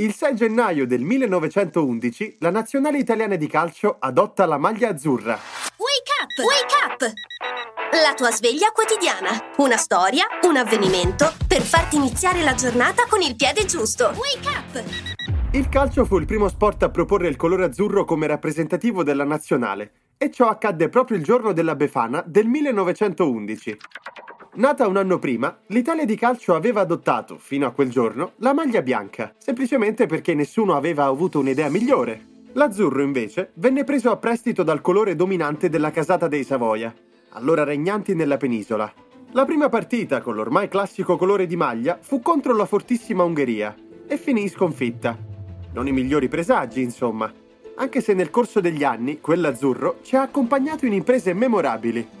Il 6 gennaio del 1911 la nazionale italiana di calcio adotta la maglia azzurra. Wake up! Wake up! La tua sveglia quotidiana. Una storia, un avvenimento per farti iniziare la giornata con il piede giusto. Wake up! Il calcio fu il primo sport a proporre il colore azzurro come rappresentativo della nazionale e ciò accadde proprio il giorno della Befana del 1911. Nata un anno prima, l'Italia di calcio aveva adottato, fino a quel giorno, la maglia bianca, semplicemente perché nessuno aveva avuto un'idea migliore. L'azzurro, invece, venne preso a prestito dal colore dominante della casata dei Savoia, allora regnanti nella penisola. La prima partita, con l'ormai classico colore di maglia, fu contro la fortissima Ungheria e finì in sconfitta. Non i migliori presagi, insomma, anche se nel corso degli anni quell'azzurro ci ha accompagnato in imprese memorabili